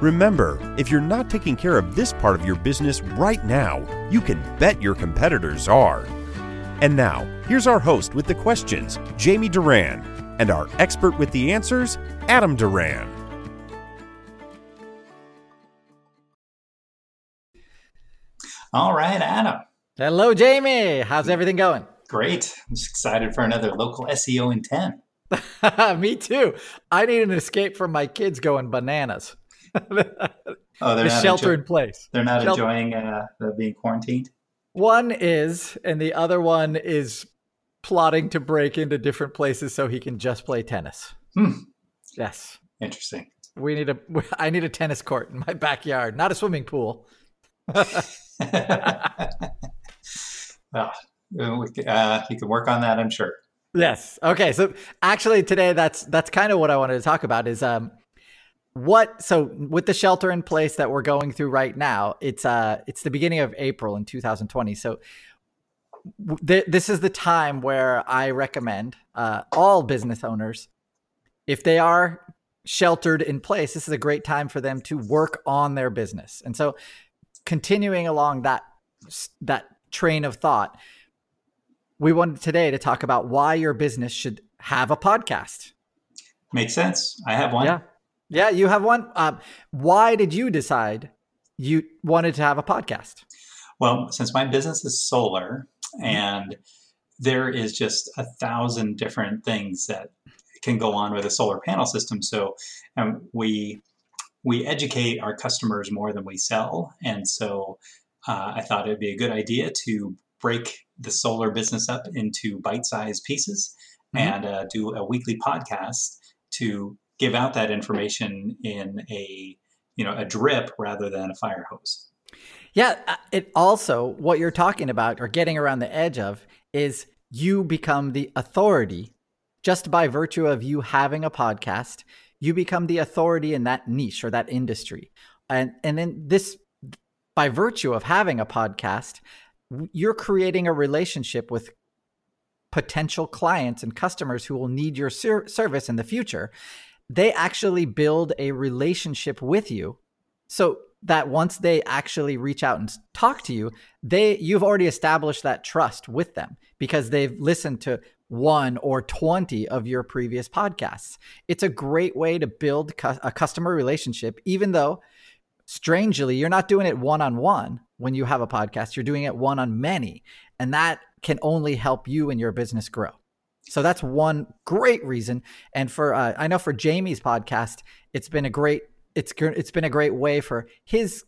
Remember, if you're not taking care of this part of your business right now, you can bet your competitors are. And now, here's our host with the questions, Jamie Duran, and our expert with the answers, Adam Duran. All right, Adam. Hello, Jamie. How's everything going? Great. I'm just excited for another local SEO in 10. Me too. I need an escape from my kids going bananas. Oh, they're the shelter enjoy- in place. They're not Shelter- enjoying uh, the being quarantined. One is, and the other one is plotting to break into different places so he can just play tennis. Hmm. Yes. Interesting. We need a I need a tennis court in my backyard, not a swimming pool. well, we uh, you can work on that, I'm sure. Yes. Okay. So actually today that's that's kind of what I wanted to talk about is um what so with the shelter in place that we're going through right now, it's uh it's the beginning of April in 2020. So th- this is the time where I recommend uh, all business owners, if they are sheltered in place, this is a great time for them to work on their business. And so, continuing along that that train of thought, we wanted today to talk about why your business should have a podcast. Makes sense. I have one. Yeah, yeah, you have one. Um, why did you decide you wanted to have a podcast? Well, since my business is solar and there is just a thousand different things that can go on with a solar panel system. So um, we we educate our customers more than we sell, and so uh, I thought it'd be a good idea to break the solar business up into bite-sized pieces Mhm. and uh, do a weekly podcast to give out that information in a you know a drip rather than a fire hose. Yeah, uh, it also what you're talking about or getting around the edge of is you become the authority just by virtue of you having a podcast. You become the authority in that niche or that industry, and and then this by virtue of having a podcast, you're creating a relationship with potential clients and customers who will need your ser- service in the future. They actually build a relationship with you. So that once they actually reach out and talk to you they you've already established that trust with them because they've listened to one or 20 of your previous podcasts. It's a great way to build cu- a customer relationship even though strangely you're not doing it one on one when you have a podcast you're doing it one on many and that can only help you and your business grow so that's one great reason and for uh, i know for jamie's podcast it's been a great it's it's been a great way for his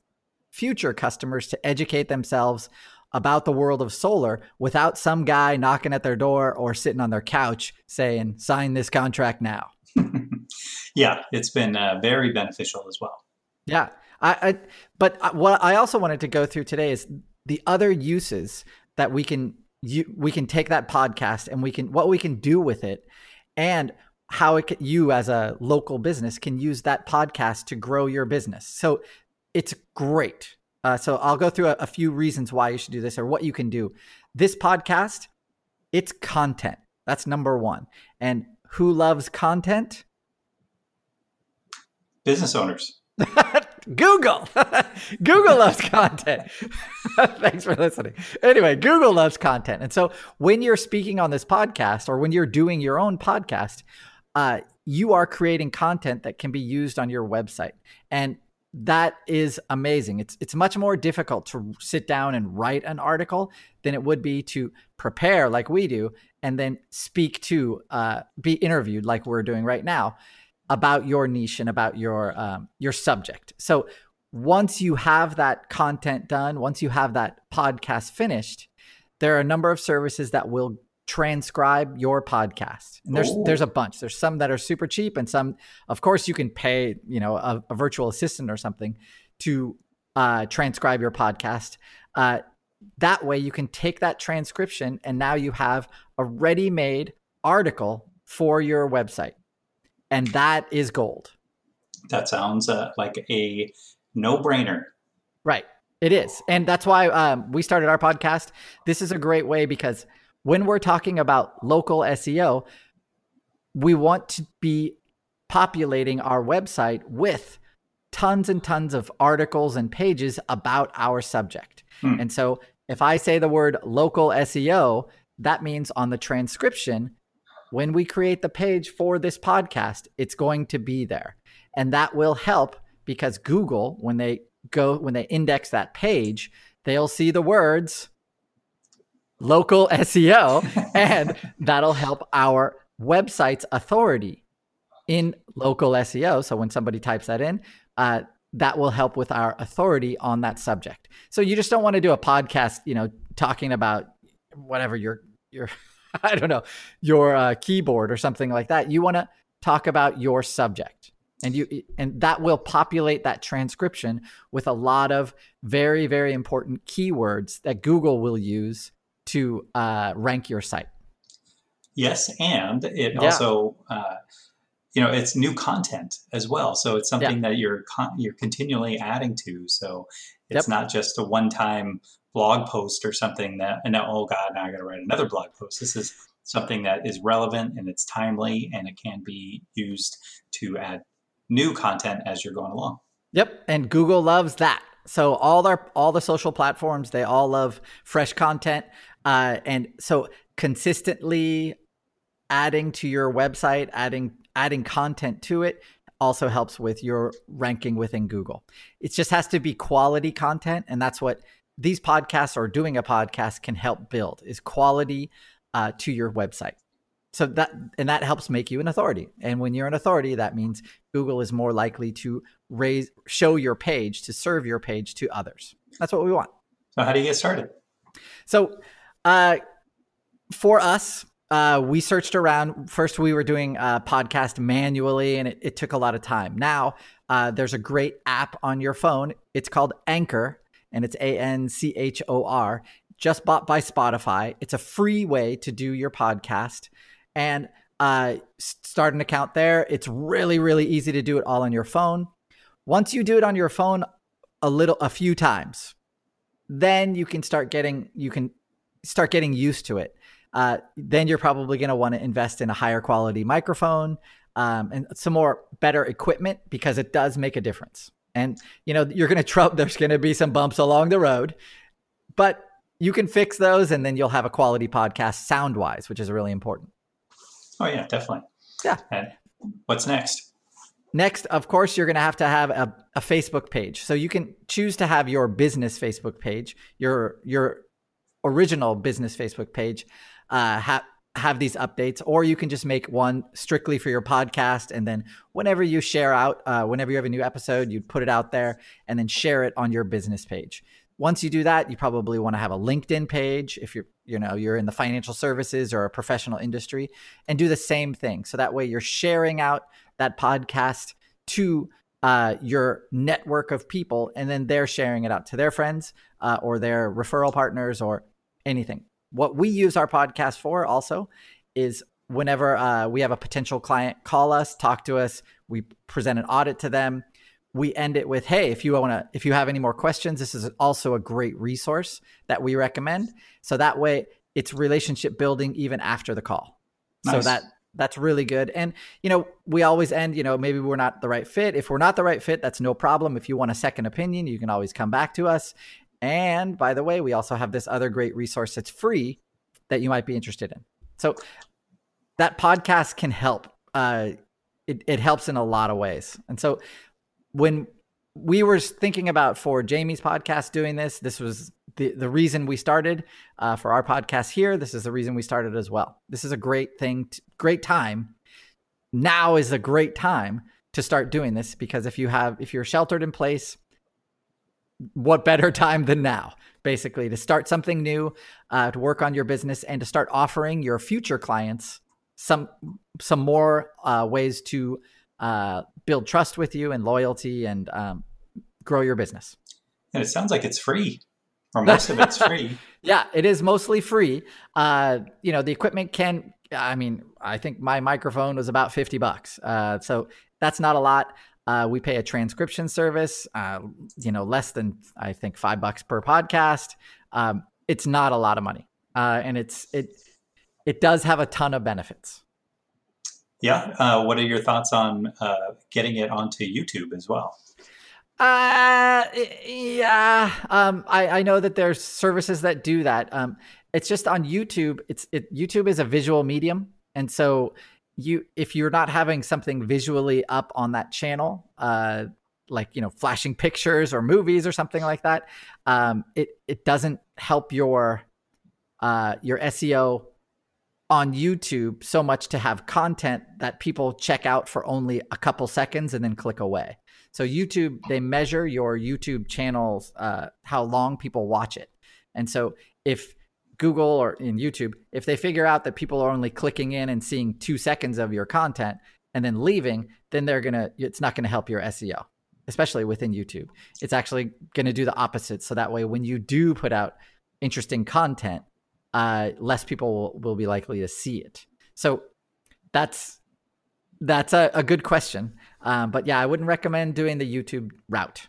future customers to educate themselves about the world of solar without some guy knocking at their door or sitting on their couch saying sign this contract now yeah, it's been uh, very beneficial as well. yeah I, I but I- what i also wanted to go through today is the other uses that we can you, we can take that podcast and we can what we can do with it and how it can, you as a local business can use that podcast to grow your business. So it's great. Uh, so i'll go through a, a few reasons why you should do this or what you can do. This podcast it's content. That's number one. And who loves content? Business owners. Google. Google loves content. Thanks for listening. Anyway, Google loves content. And so when you're speaking on this podcast or when you're doing your own podcast, uh, you are creating content that can be used on your website. And that is amazing. It's it's much more difficult to sit down and write an article than it would be to prepare like we do and then speak to uh, be interviewed like we're doing right now about your niche and about your um, your subject. So once you have that content done, once you have that podcast finished, there are a number of services that will transcribe your podcast. And there's Ooh. there's a bunch. There's some that are super cheap, and some, of course, you can pay you know a, a virtual assistant or something to uh, transcribe your podcast. Uh, that way you can take that transcription and now you have a ready made article for your website. And that is gold. That sounds uh, like a no brainer. Right. It is. And that's why um, we started our podcast. This is a great way because when we're talking about local SEO, we want to be populating our website with tons and tons of articles and pages about our subject. Hmm. And so if I say the word local SEO, that means on the transcription, when we create the page for this podcast, it's going to be there. And that will help because Google, when they go, when they index that page, they'll see the words local SEO, and that'll help our website's authority in local SEO. So when somebody types that in, uh, that will help with our authority on that subject. So you just don't want to do a podcast, you know, talking about whatever your your I don't know your uh, keyboard or something like that. You want to talk about your subject, and you and that will populate that transcription with a lot of very very important keywords that Google will use to uh, rank your site. Yes, and it yeah. also. Uh, you know it's new content as well so it's something yeah. that you're con- you're continually adding to so it's yep. not just a one time blog post or something that and now oh god now i got to write another blog post. This is something that is relevant and it's timely and it can be used to add new content as you're going along. Yep and google loves that. So all our all the social platforms they all love fresh content uh, and so consistently adding to your website adding adding content to it also helps with your ranking within Google. It just has to be quality content, and that's what these podcasts or doing a podcast can help build is quality uh, to your website. So that and that helps make you an authority. And when you're an authority, that means Google is more likely to raise show your page to serve your page to others. That's what we want. So how do you get started? So uh, for us, uh, we searched around. First, we were doing a podcast manually, and it, it took a lot of time. Now, uh, there's a great app on your phone. It's called Anchor, and it's A N C H O R, just bought by Spotify. It's a free way to do your podcast. And uh, start an account there. It's really, really easy to do it all on your phone. Once you do it on your phone a little, a few times, then you can start getting, you can start getting used to it uh, then you're probably going to want to invest in a higher quality microphone um, and some more better equipment because it does make a difference. And you know you're going to trouble. There's going to be some bumps along the road, but you can fix those, and then you'll have a quality podcast sound wise, which is really important. Oh yeah, definitely. Yeah. And what's next? Next, of course, you're going to have to have a, a Facebook page. So you can choose to have your business Facebook page, your your original business Facebook page uh, have have these updates, or you can just make one strictly for your podcast, and then whenever you share out, uh, whenever you have a new episode, you put it out there, and then share it on your business page. Once you do that, you probably want to have a LinkedIn page if you're you know you're in the financial services or a professional industry, and do the same thing. So that way you're sharing out that podcast to uh, your network of people, and then they're sharing it out to their friends uh, or their referral partners or anything what we use our podcast for also is whenever uh, we have a potential client call us, talk to us, we present an audit to them. We end it with, "Hey, if you want to, if you have any more questions, this is also a great resource that we recommend." So that way, it's relationship building even after the call. Nice. So that that's really good. And you know, we always end. You know, maybe we're not the right fit. If we're not the right fit, that's no problem. If you want a second opinion, you can always come back to us. And by the way, we also have this other great resource that's free that you might be interested in. So that podcast can help. Uh, it, it helps in a lot of ways. And so when we were thinking about for Jamie's podcast doing this, this was the, the reason we started uh, for our podcast here. This is the reason we started as well. This is a great thing, great time. Now is a great time to start doing this because if you have if you're sheltered in place what better time than now basically to start something new uh, to work on your business and to start offering your future clients some some more uh, ways to uh, build trust with you and loyalty and um, grow your business and it sounds like it's free or most of it's free. yeah, it is mostly free. Uh, you know, the equipment can. I mean, I think my microphone was about fifty bucks. Uh, so that's not a lot. Uh, we pay a transcription service, uh, you know, less than I think five bucks per podcast. Um, it's not a lot of money, uh, and it's it it does have a ton of benefits. Yeah. Uh, what are your thoughts on uh, getting it onto YouTube as well? Uh, yeah. Um, I I know that there's services that do that. Um, it's just on YouTube. It's it YouTube is a visual medium, and so you if you're not having something visually up on that channel uh like you know flashing pictures or movies or something like that um it it doesn't help your uh your SEO on YouTube so much to have content that people check out for only a couple seconds and then click away. So YouTube they measure your YouTube channels uh how long people watch it. And so if Google or in YouTube, if they figure out that people are only clicking in and seeing two seconds of your content and then leaving, then they're gonna it's not gonna help your SEO, especially within YouTube. It's actually gonna do the opposite. So that way, when you do put out interesting content, uh, less people will, will be likely to see it. So that's that's a, a good question. Um, but yeah, I wouldn't recommend doing the YouTube route.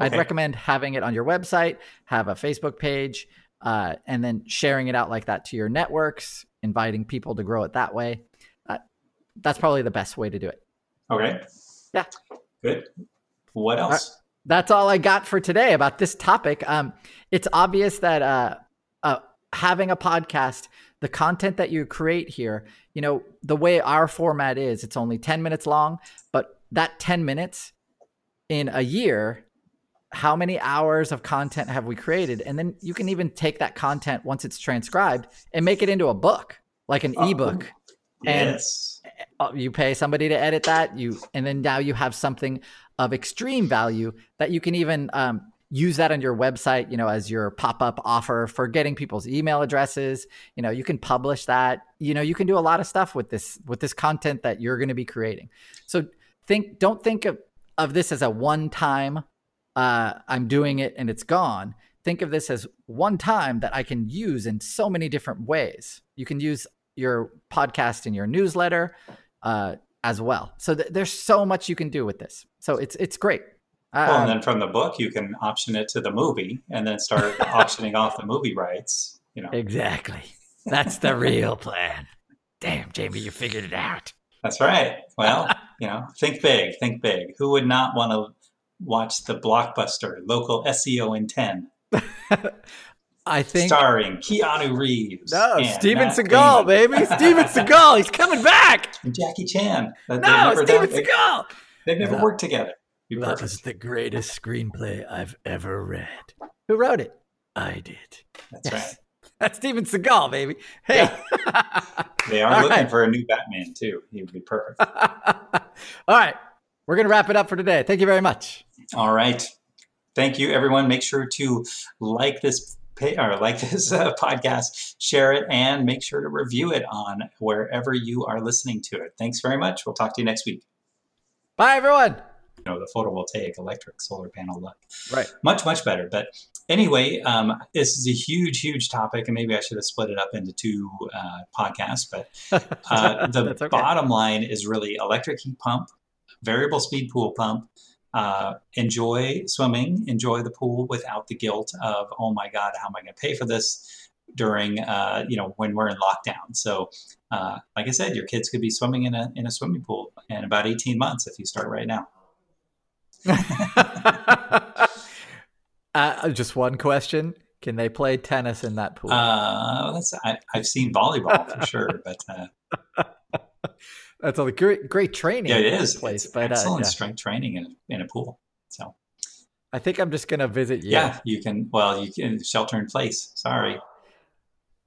Okay. I'd recommend having it on your website, have a Facebook page, uh, and then sharing it out like that to your networks, inviting people to grow it that way. Uh, that's probably the best way to do it. Okay. Yeah. Good. What else? that's all I got for today about this topic. Um, it's obvious that uh, uh, having a podcast, the content that you create here, you know, the way our format is, it's only 10 minutes long, but that 10 minutes in a year how many hours of content have we created? And then you can even take that content once it's transcribed and make it into a book like an oh, ebook. Yes. and uh, you pay somebody to edit that you and then now you have something of extreme value that you can even um, use that on your website you know as your pop-up offer for getting people's email addresses. You know you can publish that. You know you can do a lot of stuff with this with this content that you're going to be creating. So think don't think of, of this as a one time uh, I'm doing it and it's gone. Think of this as one time that I can use in so many different ways. You can use your podcast in your newsletter uh, as well. So th- there's so much you can do with this. So it's it's great. Well, and um, then from the book, you can option it to the movie, and then start auctioning off the movie rights. You know exactly. That's the real plan. Damn, Jamie, you figured it out. That's right. Well, you know, think big, think big. Who would not want to watch the blockbuster local SEO in 10. I think starring Keanu Reeves. No, Steven Matt Seagal, Damon. baby. Steven Seagal, he's coming back. And Jackie Chan. No, Steven Seagal. They've never that, worked together. That was the greatest screenplay I've ever read. Who wrote it? I did. That's yes. right. That's Steven Seagal, baby. Hey. Yeah. they are All looking right. for a new Batman too. He would be perfect. All right. We're going to wrap it up for today. Thank you very much. All right. Thank you, everyone. Make sure to like this pay, or like this uh, podcast, share it, and make sure to review it on wherever you are listening to it. Thanks very much. We'll talk to you next week. Bye, everyone. You know, the photovoltaic electric solar panel look. Right. Much, much better. But anyway, um, this is a huge, huge topic, and maybe I should have split it up into two uh, podcasts. But uh, the okay. bottom line is really electric heat pump, variable speed pool pump, uh, enjoy swimming, enjoy the pool without the guilt of, oh my God, how am I going to pay for this during, uh, you know, when we're in lockdown. So, uh, like I said, your kids could be swimming in a, in a swimming pool in about 18 months if you start right now. Uh, just one question. Can they play tennis in that pool? Uh, I, have seen volleyball for sure, but uh, that's a great great training. Yeah, it is. Place, it's but uh, excellent uh, yeah. strength training in in a pool. So, I think I'm just gonna visit you. Yeah, you can. Well, you can shelter in place. Sorry.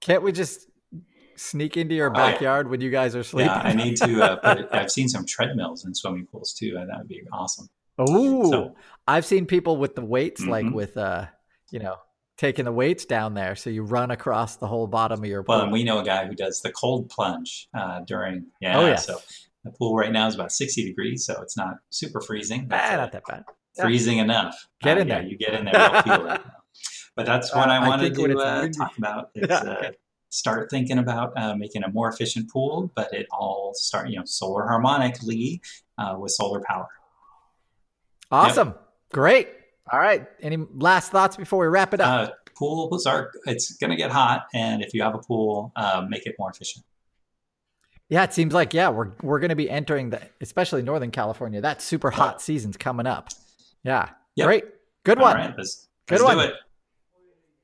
Can't we just sneak into your backyard oh, yeah. when you guys are sleeping? Yeah, I need to. Uh, it, I've seen some treadmills in swimming pools too, and that would be awesome. Oh, so, I've seen people with the weights, mm-hmm. like with uh, you know, taking the weights down there, so you run across the whole bottom of your pool. Well, and we know a guy who does the cold plunge uh, during. Yeah, oh, yeah. So the pool right now is about sixty degrees, so it's not super freezing. But, ah, not that bad. Freezing enough. Get uh, in yeah, there. You get in there, you'll feel it. but that's what uh, I wanted I to uh, talk about. Is, yeah. uh, start thinking about uh, making a more efficient pool, but it all start you know solar harmonically uh, with solar power. Awesome, yep. great. All right, any last thoughts before we wrap it up? Uh, pools are it's going to get hot, and if you have a pool, uh, make it more efficient. Yeah, it seems like yeah, we're we're going to be entering the especially Northern California. That super hot season's coming up. Yeah, yep. great, good one. Right, let's, good let's one.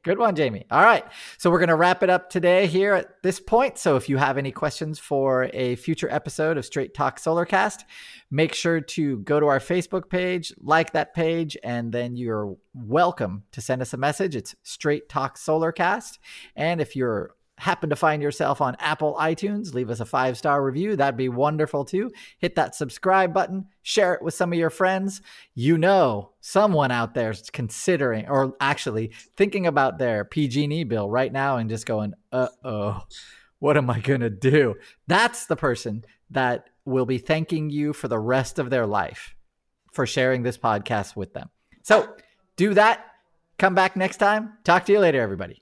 Good one, Jamie. All right. So we're going to wrap it up today here at this point. So if you have any questions for a future episode of Straight Talk Solarcast, make sure to go to our Facebook page, like that page, and then you're welcome to send us a message. It's Straight Talk Solarcast. And if you're happen to find yourself on Apple iTunes, leave us a five star review. That'd be wonderful too. Hit that subscribe button, share it with some of your friends. You know, someone out there is considering or actually thinking about their PG&E bill right now and just going, uh oh, what am I going to do? That's the person that will be thanking you for the rest of their life for sharing this podcast with them. So do that. Come back next time. Talk to you later, everybody.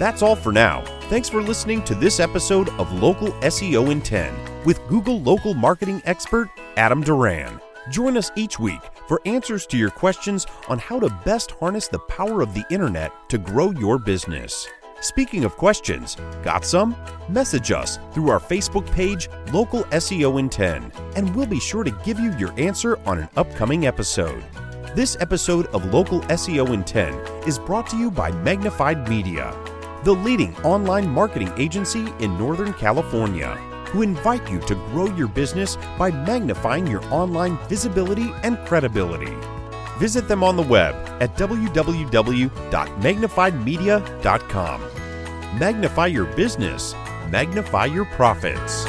That's all for now. Thanks for listening to this episode of Local SEO in 10 with Google local marketing expert Adam Duran. Join us each week for answers to your questions on how to best harness the power of the internet to grow your business. Speaking of questions, got some? Message us through our Facebook page, Local SEO in 10, and we'll be sure to give you your answer on an upcoming episode. This episode of Local SEO in 10 is brought to you by Magnified Media the leading online marketing agency in Northern California, who invite you to grow your business by magnifying your online visibility and credibility. Visit them on the web at www.magnifiedmedia.com. Magnify your business, magnify your profits.